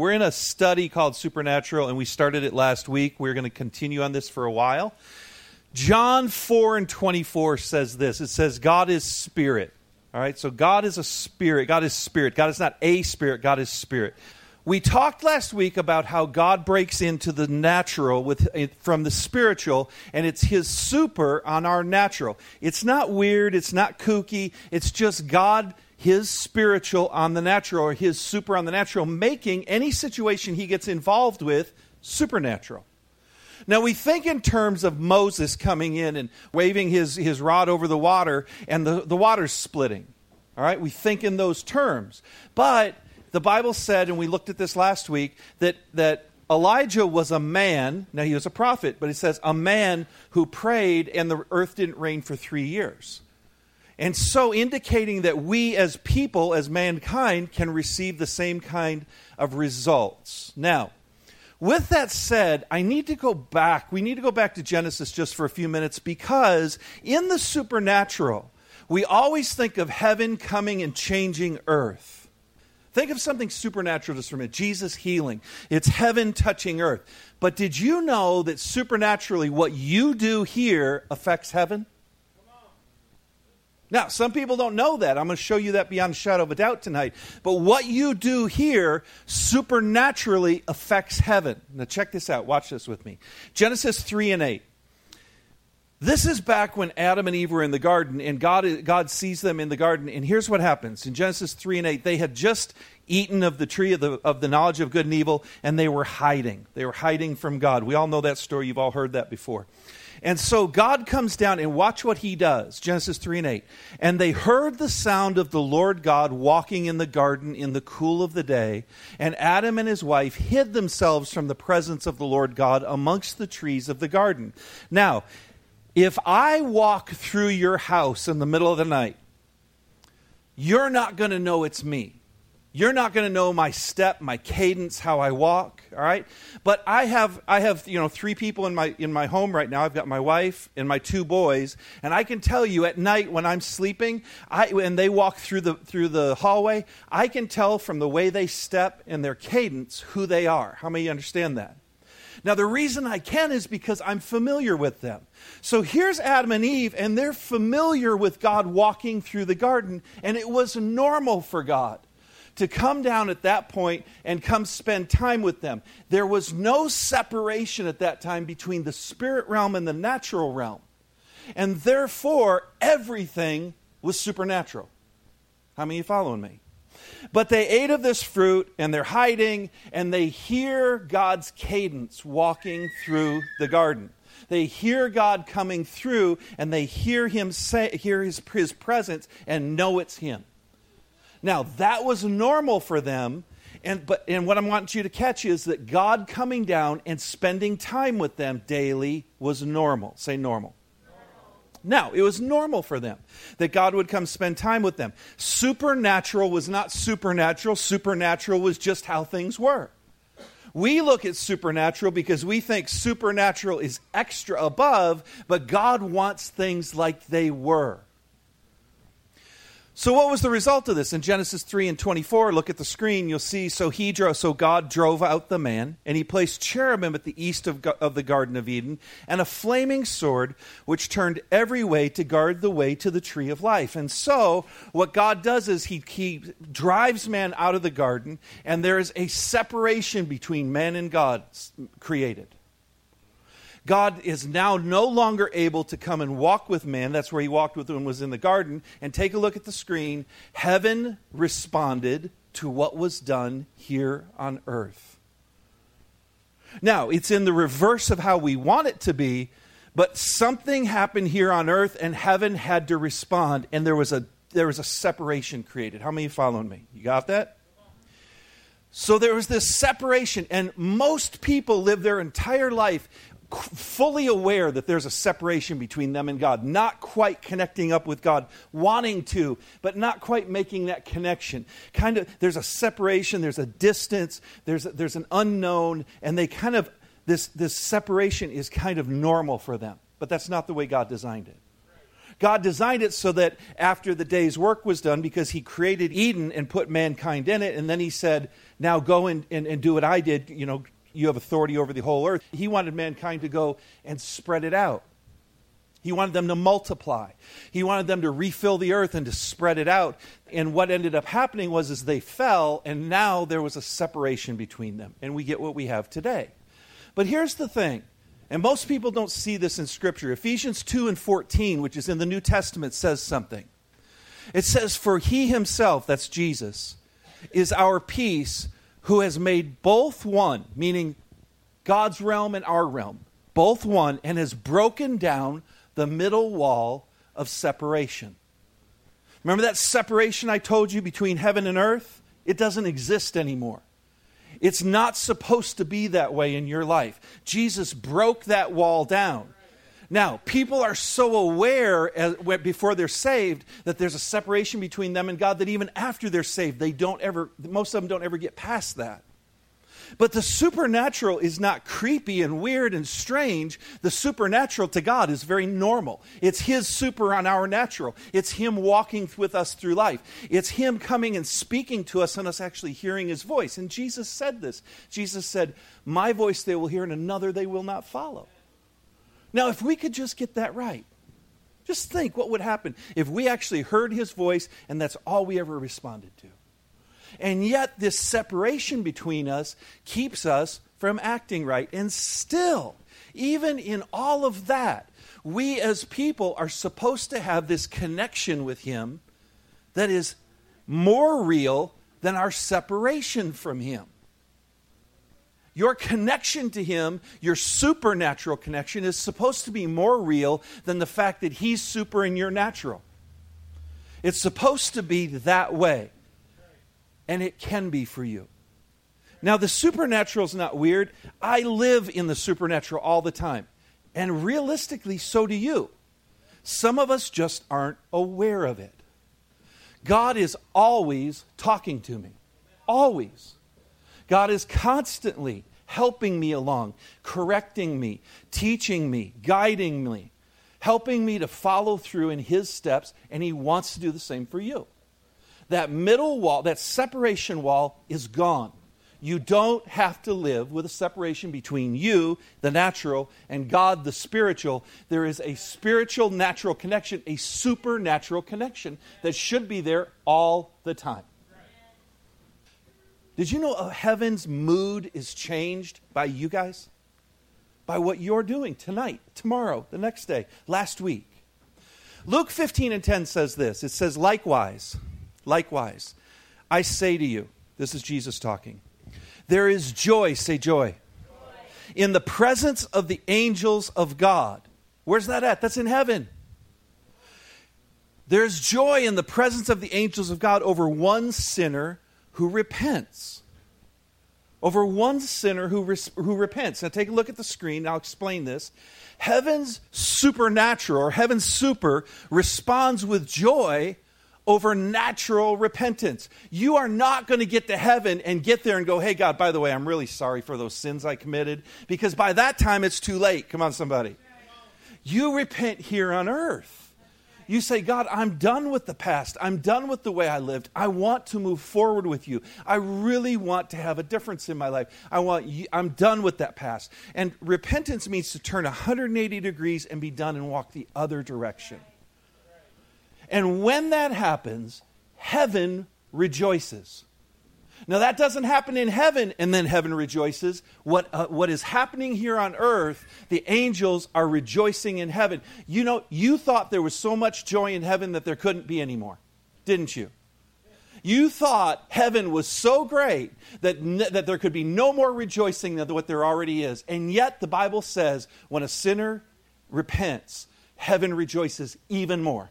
We're in a study called Supernatural, and we started it last week. We're going to continue on this for a while. John 4 and 24 says this it says, God is spirit. All right, so God is a spirit. God is spirit. God is not a spirit, God is spirit. We talked last week about how God breaks into the natural with, eh, from the spiritual, and it's His super on our natural. It's not weird, it's not kooky, it's just God his spiritual on the natural or his super on the natural, making any situation he gets involved with supernatural. Now, we think in terms of Moses coming in and waving his, his rod over the water and the, the water's splitting. All right? We think in those terms. But the Bible said, and we looked at this last week, that, that Elijah was a man. Now, he was a prophet, but it says a man who prayed and the earth didn't rain for three years. And so, indicating that we as people, as mankind, can receive the same kind of results. Now, with that said, I need to go back. We need to go back to Genesis just for a few minutes because in the supernatural, we always think of heaven coming and changing earth. Think of something supernatural just for a minute Jesus healing. It's heaven touching earth. But did you know that supernaturally what you do here affects heaven? Now, some people don't know that. I'm going to show you that beyond a shadow of a doubt tonight. But what you do here supernaturally affects heaven. Now, check this out. Watch this with me. Genesis 3 and 8. This is back when Adam and Eve were in the garden, and God, God sees them in the garden. And here's what happens in Genesis 3 and 8 they had just eaten of the tree of the, of the knowledge of good and evil, and they were hiding. They were hiding from God. We all know that story. You've all heard that before. And so God comes down and watch what he does. Genesis 3 and 8. And they heard the sound of the Lord God walking in the garden in the cool of the day. And Adam and his wife hid themselves from the presence of the Lord God amongst the trees of the garden. Now, if I walk through your house in the middle of the night, you're not going to know it's me. You're not going to know my step, my cadence, how I walk, all right? But I have I have, you know, three people in my in my home right now. I've got my wife and my two boys, and I can tell you at night when I'm sleeping, I and they walk through the through the hallway, I can tell from the way they step and their cadence who they are. How many understand that? Now, the reason I can is because I'm familiar with them. So here's Adam and Eve, and they're familiar with God walking through the garden, and it was normal for God to come down at that point and come spend time with them. There was no separation at that time between the spirit realm and the natural realm. And therefore, everything was supernatural. How many are following me? But they ate of this fruit and they're hiding and they hear God's cadence walking through the garden. They hear God coming through and they hear him say hear his, his presence and know it's him. Now, that was normal for them. And, but, and what I want you to catch is that God coming down and spending time with them daily was normal. Say normal. Now, it was normal for them that God would come spend time with them. Supernatural was not supernatural, supernatural was just how things were. We look at supernatural because we think supernatural is extra above, but God wants things like they were. So, what was the result of this? In Genesis 3 and 24, look at the screen, you'll see. So, he drove, so God drove out the man, and he placed cherubim at the east of, of the Garden of Eden, and a flaming sword which turned every way to guard the way to the tree of life. And so, what God does is he, he drives man out of the garden, and there is a separation between man and God created. God is now no longer able to come and walk with man. That's where he walked with when was in the garden. And take a look at the screen. Heaven responded to what was done here on earth. Now, it's in the reverse of how we want it to be, but something happened here on earth and heaven had to respond, and there was a there was a separation created. How many following me? You got that? So there was this separation, and most people live their entire life fully aware that there's a separation between them and God, not quite connecting up with God, wanting to, but not quite making that connection. Kind of, there's a separation, there's a distance, there's, there's an unknown, and they kind of, this, this separation is kind of normal for them. But that's not the way God designed it. God designed it so that after the day's work was done, because He created Eden and put mankind in it, and then He said, Now go and, and, and do what I did, you know, you have authority over the whole earth. He wanted mankind to go and spread it out. He wanted them to multiply. He wanted them to refill the earth and to spread it out. And what ended up happening was is they fell and now there was a separation between them and we get what we have today. But here's the thing. And most people don't see this in scripture. Ephesians 2 and 14, which is in the New Testament says something. It says for he himself, that's Jesus, is our peace who has made both one, meaning God's realm and our realm, both one and has broken down the middle wall of separation. Remember that separation I told you between heaven and earth? It doesn't exist anymore. It's not supposed to be that way in your life. Jesus broke that wall down. Now, people are so aware as, before they're saved that there's a separation between them and God that even after they're saved, they don't ever, most of them don't ever get past that. But the supernatural is not creepy and weird and strange. The supernatural to God is very normal. It's His super on our natural. It's Him walking with us through life. It's Him coming and speaking to us and us actually hearing His voice. And Jesus said this Jesus said, My voice they will hear, and another they will not follow. Now, if we could just get that right, just think what would happen if we actually heard His voice and that's all we ever responded to. And yet, this separation between us keeps us from acting right. And still, even in all of that, we as people are supposed to have this connection with Him that is more real than our separation from Him. Your connection to Him, your supernatural connection, is supposed to be more real than the fact that He's super and you're natural. It's supposed to be that way and it can be for you. Now, the supernatural is not weird. I live in the supernatural all the time. And realistically, so do you. Some of us just aren't aware of it. God is always talking to me. Always. God is constantly helping me along, correcting me, teaching me, guiding me, helping me to follow through in His steps, and He wants to do the same for you that middle wall, that separation wall, is gone. You don't have to live with a separation between you, the natural, and God, the spiritual. There is a spiritual natural connection, a supernatural connection that should be there all the time. Did you know uh, heaven's mood is changed by you guys? By what you're doing tonight, tomorrow, the next day, last week. Luke 15 and 10 says this it says, likewise, Likewise, I say to you, this is Jesus talking, there is joy, say joy, joy, in the presence of the angels of God. Where's that at? That's in heaven. There's joy in the presence of the angels of God over one sinner who repents. Over one sinner who, res- who repents. Now, take a look at the screen. I'll explain this. Heaven's supernatural, or heaven's super, responds with joy over natural repentance. You are not going to get to heaven and get there and go, hey, God, by the way, I'm really sorry for those sins I committed, because by that time it's too late. Come on, somebody. You repent here on earth. You say, God, I'm done with the past. I'm done with the way I lived. I want to move forward with you. I really want to have a difference in my life. I want you, I'm done with that past. And repentance means to turn 180 degrees and be done and walk the other direction. And when that happens, heaven rejoices. Now, that doesn't happen in heaven and then heaven rejoices. What, uh, what is happening here on earth, the angels are rejoicing in heaven. You know, you thought there was so much joy in heaven that there couldn't be anymore, didn't you? You thought heaven was so great that, that there could be no more rejoicing than what there already is. And yet, the Bible says when a sinner repents, heaven rejoices even more.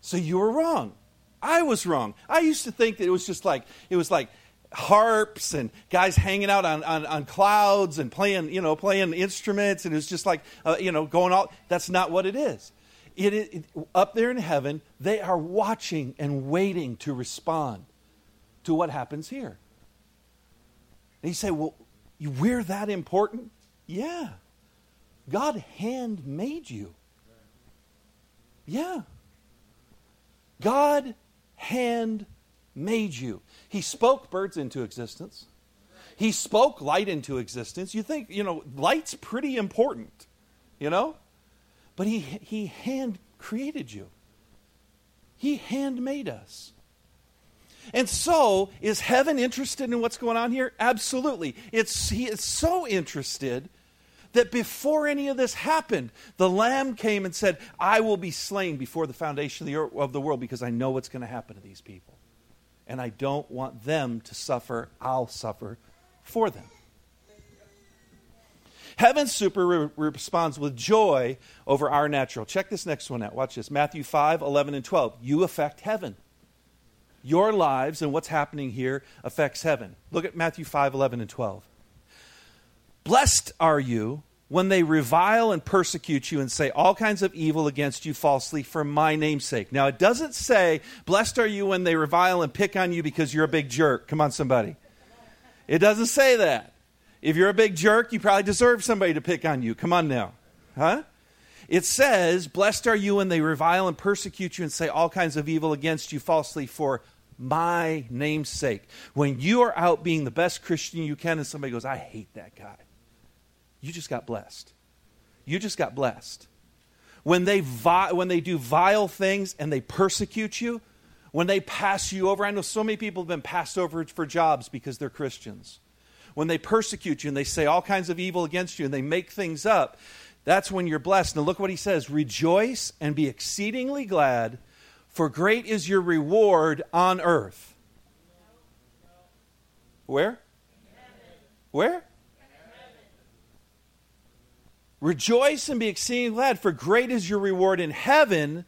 So you were wrong. I was wrong. I used to think that it was just like, it was like harps and guys hanging out on, on, on clouds and playing, you know, playing instruments. And it was just like, uh, you know, going all. That's not what it is. It, it, up there in heaven, they are watching and waiting to respond to what happens here. And you say, well, we're that important? Yeah. God hand made you. Yeah. God hand made you. He spoke birds into existence. He spoke light into existence. You think, you know, light's pretty important, you know? But he, he hand created you. He hand made us. And so, is heaven interested in what's going on here? Absolutely. It's, he is so interested that before any of this happened, the Lamb came and said, I will be slain before the foundation of the, world because I know what's going to happen to these people. And I don't want them to suffer. I'll suffer for them. Heaven super re- responds with joy over our natural. Check this next one out. Watch this Matthew 5, 11, and 12. You affect heaven. Your lives and what's happening here affects heaven. Look at Matthew 5, 11, and 12. Blessed are you when they revile and persecute you and say all kinds of evil against you falsely for my name's sake. Now, it doesn't say, Blessed are you when they revile and pick on you because you're a big jerk. Come on, somebody. It doesn't say that. If you're a big jerk, you probably deserve somebody to pick on you. Come on now. Huh? It says, Blessed are you when they revile and persecute you and say all kinds of evil against you falsely for my name's sake. When you are out being the best Christian you can and somebody goes, I hate that guy, you just got blessed. You just got blessed. When they, vi- when they do vile things and they persecute you, when they pass you over, I know so many people have been passed over for jobs because they're Christians when they persecute you and they say all kinds of evil against you and they make things up, that's when you're blessed. Now, look what he says Rejoice and be exceedingly glad, for great is your reward on earth. Where? Where? Rejoice and be exceeding glad, for great is your reward in heaven,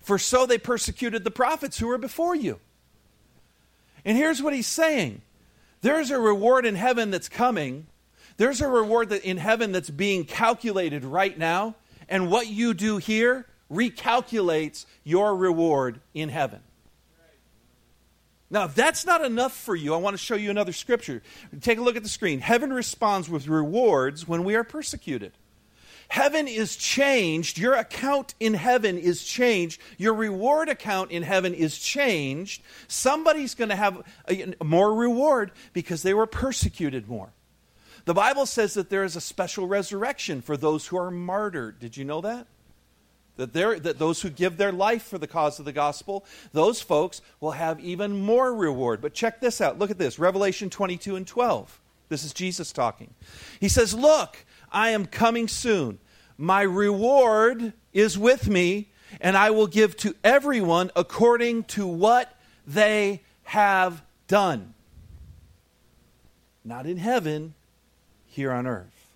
for so they persecuted the prophets who were before you. And here's what he's saying there's a reward in heaven that's coming. There's a reward that in heaven that's being calculated right now. And what you do here recalculates your reward in heaven. Now, if that's not enough for you, I want to show you another scripture. Take a look at the screen. Heaven responds with rewards when we are persecuted. Heaven is changed. Your account in heaven is changed. Your reward account in heaven is changed. Somebody's going to have a, more reward because they were persecuted more. The Bible says that there is a special resurrection for those who are martyred. Did you know that? That, that those who give their life for the cause of the gospel, those folks will have even more reward. But check this out. Look at this Revelation 22 and 12. This is Jesus talking. He says, Look, I am coming soon. My reward is with me, and I will give to everyone according to what they have done. Not in heaven, here on earth.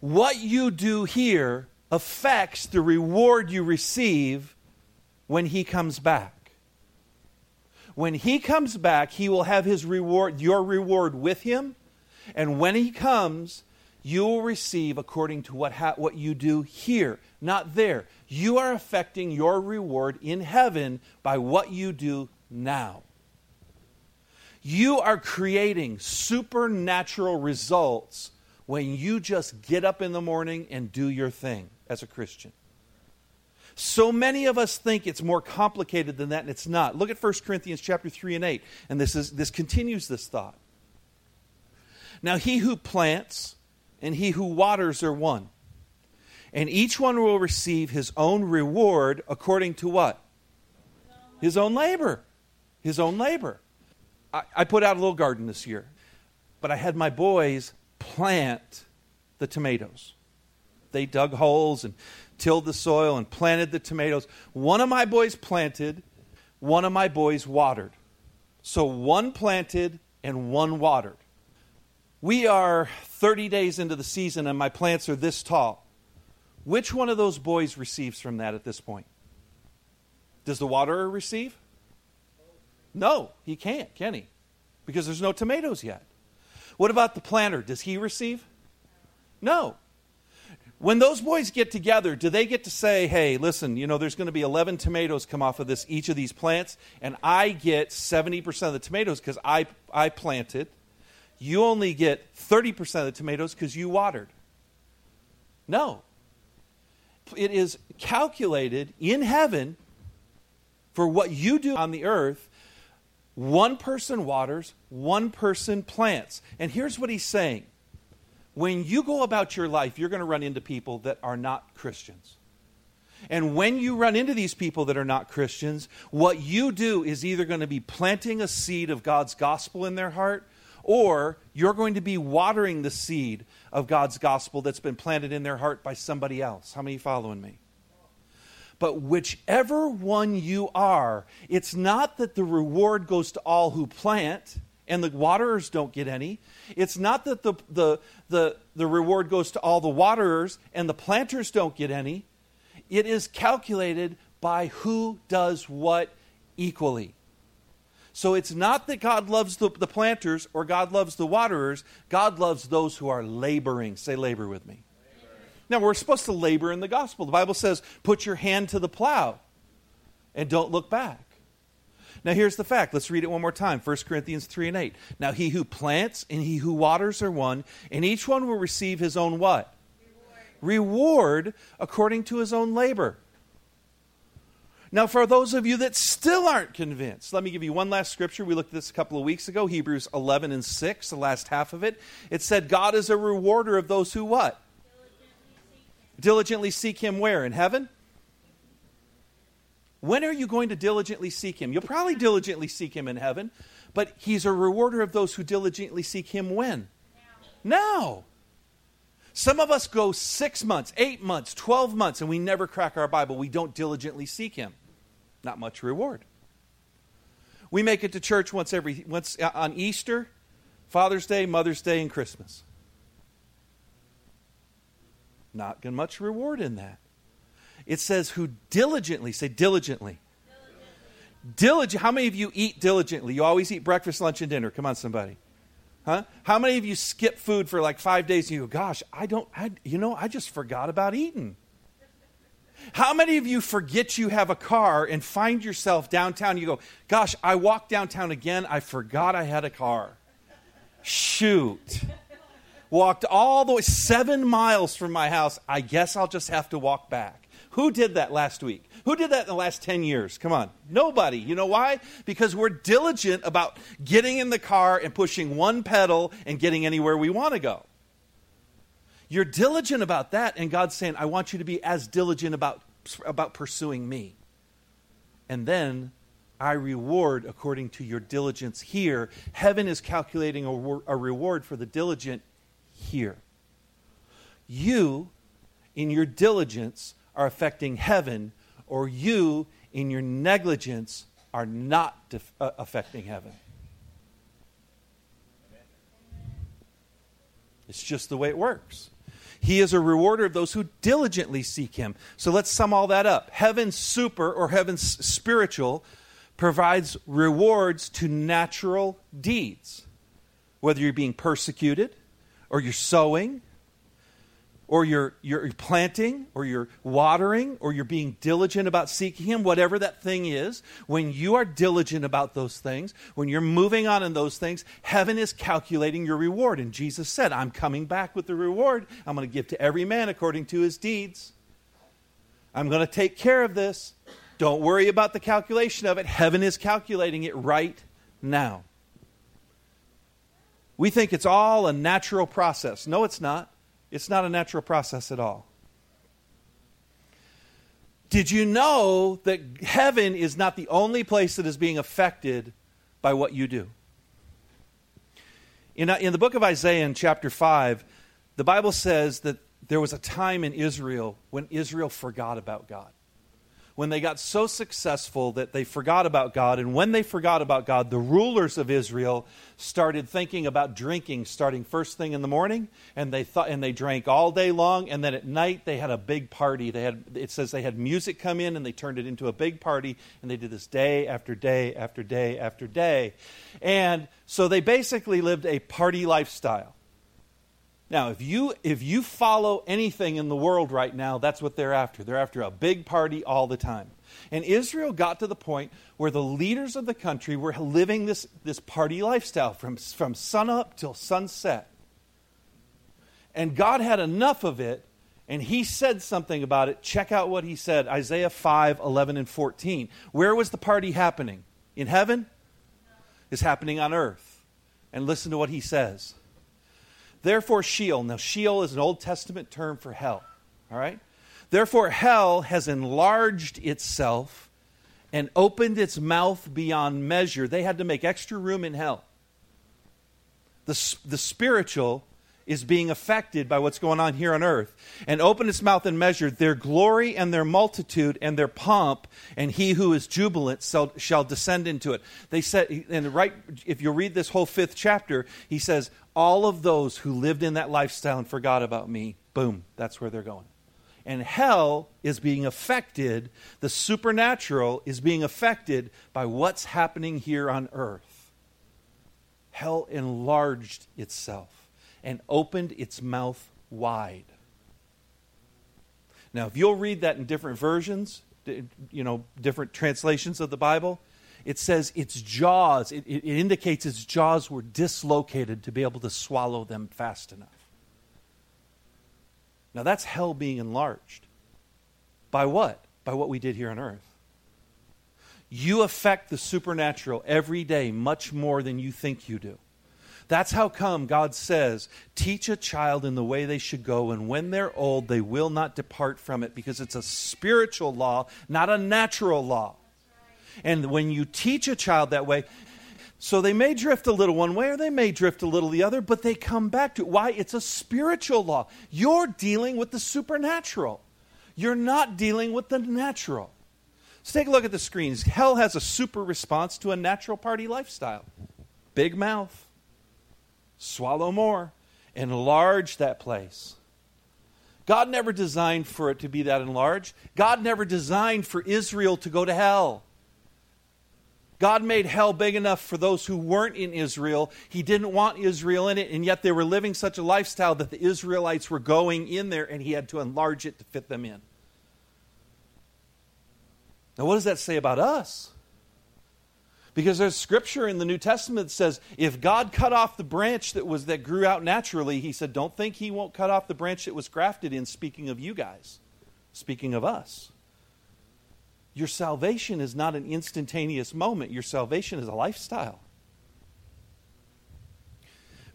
What you do here affects the reward you receive when he comes back. When he comes back, he will have his reward, your reward with him. And when he comes, you will receive according to what, ha- what you do here, not there. You are affecting your reward in heaven by what you do now. You are creating supernatural results when you just get up in the morning and do your thing as a Christian. So many of us think it's more complicated than that, and it's not. Look at 1 Corinthians chapter 3 and 8, and this, is, this continues this thought. Now, he who plants and he who waters are one. And each one will receive his own reward according to what? His own labor. His own labor. I, I put out a little garden this year, but I had my boys plant the tomatoes. They dug holes and tilled the soil and planted the tomatoes. One of my boys planted, one of my boys watered. So one planted and one watered. We are 30 days into the season and my plants are this tall. Which one of those boys receives from that at this point? Does the waterer receive? No, he can't, can he? Because there's no tomatoes yet. What about the planter? Does he receive? No. When those boys get together, do they get to say, hey, listen, you know, there's going to be 11 tomatoes come off of this, each of these plants, and I get 70% of the tomatoes because I, I planted, you only get 30% of the tomatoes because you watered. No. it is calculated in heaven for what you do on the earth. One person waters, one person plants. And here's what he's saying when you go about your life, you're going to run into people that are not Christians. And when you run into these people that are not Christians, what you do is either going to be planting a seed of God's gospel in their heart, or you're going to be watering the seed of God's gospel that's been planted in their heart by somebody else. How many following me? But whichever one you are, it's not that the reward goes to all who plant and the waterers don't get any. It's not that the, the, the, the reward goes to all the waterers and the planters don't get any. It is calculated by who does what equally. So it's not that God loves the, the planters or God loves the waterers. God loves those who are laboring. Say labor with me. Now, we're supposed to labor in the gospel. The Bible says, put your hand to the plow and don't look back. Now, here's the fact. Let's read it one more time 1 Corinthians 3 and 8. Now, he who plants and he who waters are one, and each one will receive his own what? Reward, Reward according to his own labor. Now, for those of you that still aren't convinced, let me give you one last scripture. We looked at this a couple of weeks ago, Hebrews 11 and 6, the last half of it. It said, God is a rewarder of those who what? Diligently seek him where? In heaven? When are you going to diligently seek him? You'll probably diligently seek him in heaven, but he's a rewarder of those who diligently seek him when? Now. now. Some of us go six months, eight months, 12 months, and we never crack our Bible. We don't diligently seek him. Not much reward. We make it to church once every once uh, on Easter, Father's Day, Mother's Day, and Christmas. Not much reward in that. It says, who diligently, say diligently. Diligent. How many of you eat diligently? You always eat breakfast, lunch, and dinner. Come on, somebody. Huh? How many of you skip food for like five days and you go, gosh, I don't, I, you know, I just forgot about eating? How many of you forget you have a car and find yourself downtown? You go, gosh, I walked downtown again. I forgot I had a car. Shoot. Walked all the way seven miles from my house. I guess I'll just have to walk back. Who did that last week? Who did that in the last 10 years? Come on. Nobody. You know why? Because we're diligent about getting in the car and pushing one pedal and getting anywhere we want to go. You're diligent about that, and God's saying, I want you to be as diligent about, about pursuing me. And then I reward according to your diligence here. Heaven is calculating a, a reward for the diligent here. You, in your diligence, are affecting heaven, or you, in your negligence, are not def- uh, affecting heaven. It's just the way it works. He is a rewarder of those who diligently seek him. So let's sum all that up. Heaven super or heaven spiritual provides rewards to natural deeds. Whether you're being persecuted or you're sowing or you're, you're planting, or you're watering, or you're being diligent about seeking Him, whatever that thing is, when you are diligent about those things, when you're moving on in those things, heaven is calculating your reward. And Jesus said, I'm coming back with the reward. I'm going to give to every man according to his deeds. I'm going to take care of this. Don't worry about the calculation of it. Heaven is calculating it right now. We think it's all a natural process. No, it's not. It's not a natural process at all. Did you know that heaven is not the only place that is being affected by what you do? In, uh, in the book of Isaiah, in chapter 5, the Bible says that there was a time in Israel when Israel forgot about God when they got so successful that they forgot about God. And when they forgot about God, the rulers of Israel started thinking about drinking starting first thing in the morning. And they thought, and they drank all day long. And then at night, they had a big party. They had, it says they had music come in and they turned it into a big party. And they did this day after day after day after day. And so they basically lived a party lifestyle. Now, if you, if you follow anything in the world right now, that's what they're after. They're after a big party all the time. And Israel got to the point where the leaders of the country were living this, this party lifestyle from, from sunup till sunset. And God had enough of it, And he said something about it. Check out what he said Isaiah 5 11 and 14. Where was the party happening? In heaven? It's happening on earth. And listen to what he says. Therefore, Sheol. Now, Sheol is an Old Testament term for hell. All right? Therefore, hell has enlarged itself and opened its mouth beyond measure. They had to make extra room in hell. The, the spiritual is being affected by what's going on here on earth and opened its mouth and measured their glory and their multitude and their pomp and he who is jubilant shall, shall descend into it they said and right if you read this whole fifth chapter he says all of those who lived in that lifestyle and forgot about me boom that's where they're going and hell is being affected the supernatural is being affected by what's happening here on earth hell enlarged itself and opened its mouth wide. Now, if you'll read that in different versions, you know, different translations of the Bible, it says its jaws, it, it, indicates its jaws were dislocated to be able to swallow them fast enough. Now, that's hell being enlarged. By what? By what we did here on earth. You affect the supernatural every day much more than you think you do. That's how come God says, Teach a child in the way they should go, and when they're old, they will not depart from it, because it's a spiritual law, not a natural law. And when you teach a child that way, so they may drift a little one way or they may drift a little the other, but they come back to it. Why? It's a spiritual law. You're dealing with the supernatural, you're not dealing with the natural. Let's take a look at the screens. Hell has a super response to a natural party lifestyle big mouth swallow more, enlarge that place. God never designed for it to be that enlarged. God never designed for Israel to go to hell. God made hell big enough for those who weren't in Israel. He didn't want Israel in it, and yet they were living such a lifestyle that the Israelites were going in there, and He had to enlarge it to fit them in. Now, what does that say about us? Because there's scripture in the New Testament that says if God cut off the branch that was that grew out naturally, he said, Don't think he won't cut off the branch that was grafted in, speaking of you guys, speaking of us. Your salvation is not an instantaneous moment, your salvation is a lifestyle.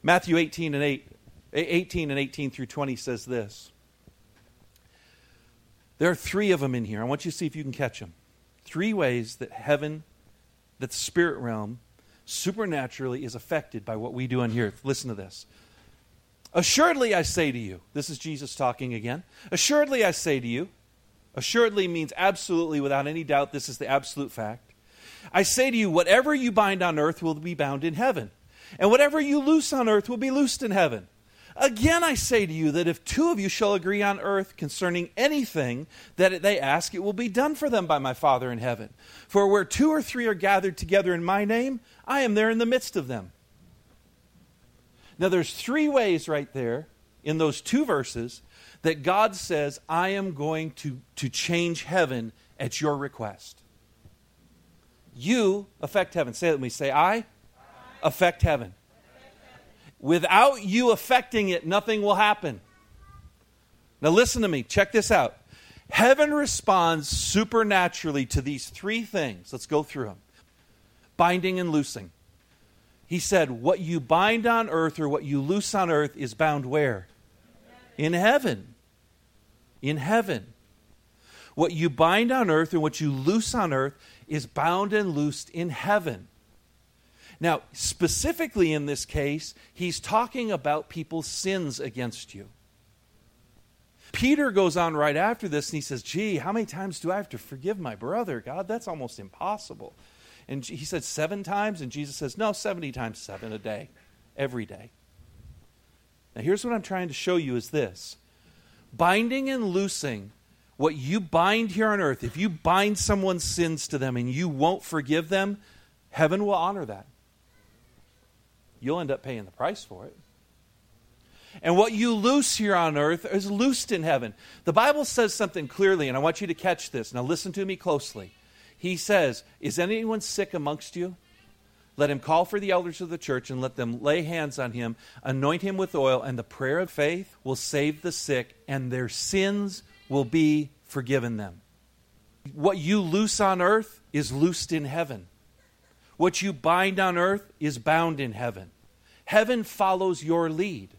Matthew 18 and 8, 18 and 18 through 20 says this. There are three of them in here. I want you to see if you can catch them. Three ways that heaven that the spirit realm supernaturally is affected by what we do on here. Listen to this. Assuredly, I say to you, this is Jesus talking again. Assuredly, I say to you, assuredly means absolutely, without any doubt, this is the absolute fact. I say to you, whatever you bind on earth will be bound in heaven, and whatever you loose on earth will be loosed in heaven. Again, I say to you that if two of you shall agree on earth concerning anything that they ask, it will be done for them by my Father in heaven. For where two or three are gathered together in my name, I am there in the midst of them. Now, there's three ways right there in those two verses that God says, I am going to, to change heaven at your request. You affect heaven. Say it with me. Say, I, I. affect heaven. Without you affecting it, nothing will happen. Now, listen to me. Check this out. Heaven responds supernaturally to these three things. Let's go through them binding and loosing. He said, What you bind on earth or what you loose on earth is bound where? In heaven. In heaven. What you bind on earth and what you loose on earth is bound and loosed in heaven. Now, specifically in this case, he's talking about people's sins against you. Peter goes on right after this and he says, Gee, how many times do I have to forgive my brother? God, that's almost impossible. And he said, Seven times? And Jesus says, No, 70 times seven a day, every day. Now, here's what I'm trying to show you is this binding and loosing what you bind here on earth, if you bind someone's sins to them and you won't forgive them, heaven will honor that you'll end up paying the price for it. And what you loose here on earth is loosed in heaven. The Bible says something clearly, and I want you to catch this. Now, listen to me closely. He says, Is anyone sick amongst you? Let him call for the elders of the church and let them lay hands on him, anoint him with oil, and the prayer of faith will save the sick, and their sins will be forgiven them. What you loose on earth is loosed in heaven. What you bind on earth is bound in heaven. Heaven follows your lead.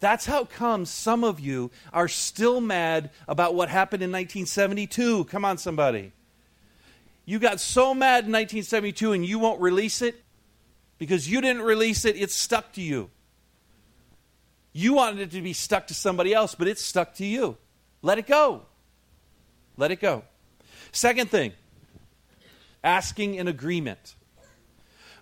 That's how come some of you are still mad about what happened in 1972. Come on, somebody. You got so mad in 1972 and you won't release it because you didn't release it, it's stuck to you. You wanted it to be stuck to somebody else, but it's stuck to you. Let it go. Let it go. Second thing, asking an agreement.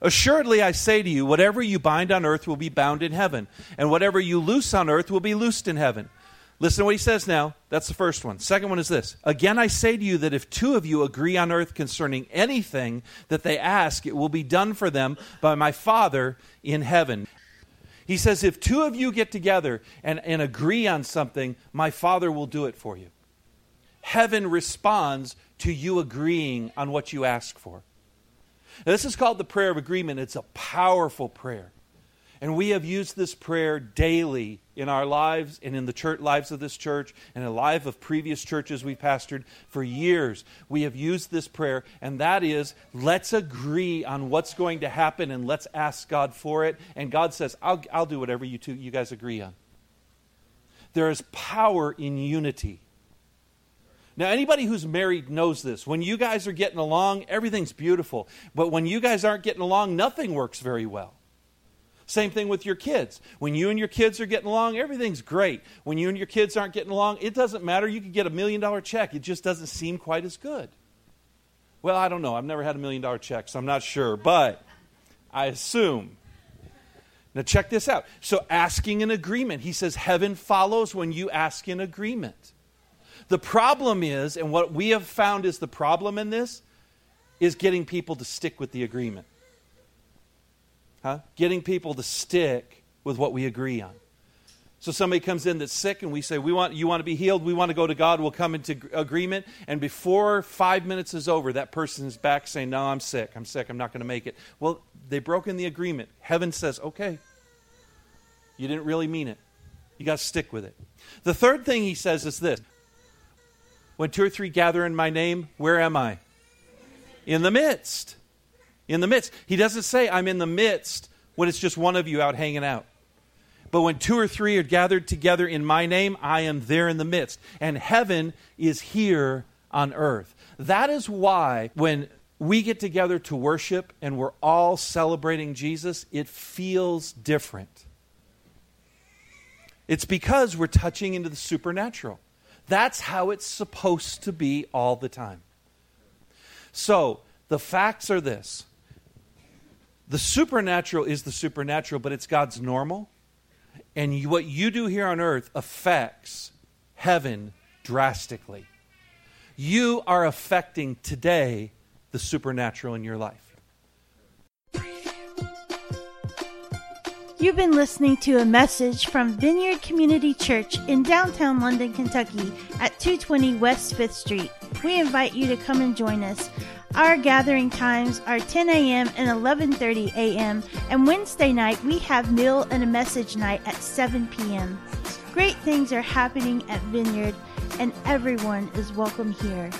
Assuredly, I say to you, whatever you bind on earth will be bound in heaven, and whatever you loose on earth will be loosed in heaven. Listen to what he says now. That's the first one. Second one is this Again, I say to you that if two of you agree on earth concerning anything that they ask, it will be done for them by my Father in heaven. He says, If two of you get together and, and agree on something, my Father will do it for you. Heaven responds to you agreeing on what you ask for. Now, this is called the prayer of agreement. It's a powerful prayer. And we have used this prayer daily in our lives and in the church, lives of this church and in the life of previous churches we've pastored for years. We have used this prayer, and that is let's agree on what's going to happen and let's ask God for it. And God says, I'll, I'll do whatever you two you guys agree on. There is power in unity. Now, anybody who's married knows this. When you guys are getting along, everything's beautiful. But when you guys aren't getting along, nothing works very well. Same thing with your kids. When you and your kids are getting along, everything's great. When you and your kids aren't getting along, it doesn't matter. You could get a million dollar check, it just doesn't seem quite as good. Well, I don't know. I've never had a million dollar check, so I'm not sure, but I assume. Now, check this out. So, asking an agreement. He says, Heaven follows when you ask in agreement. The problem is, and what we have found is the problem in this, is getting people to stick with the agreement. Huh? Getting people to stick with what we agree on. So somebody comes in that's sick and we say, we want, You want to be healed? We want to go to God. We'll come into agreement. And before five minutes is over, that person is back saying, No, I'm sick. I'm sick. I'm not going to make it. Well, they broke in the agreement. Heaven says, Okay. You didn't really mean it. You got to stick with it. The third thing he says is this When two or three gather in my name, where am I? In the midst in the midst. He doesn't say, I'm in the midst when it's just one of you out hanging out. But when two or three are gathered together in my name, I am there in the midst. And heaven is here on earth. That is why when we get together to worship and we're all celebrating Jesus, it feels different. It's because we're touching into the supernatural. That's how it's supposed to be all the time. So, the facts are this the supernatural is the supernatural, but it's God's normal. And you, what you do here on earth affects heaven drastically. You are affecting today the supernatural in your life. You've been listening to a message from Vineyard Community Church in downtown London, Kentucky at 220 West 5th Street. We invite you to come and join us. Our gathering times are 10 a.m. and 11:30 a.m. and Wednesday night we have meal and a message night at 7 p.m. Great things are happening at Vineyard and everyone is welcome here.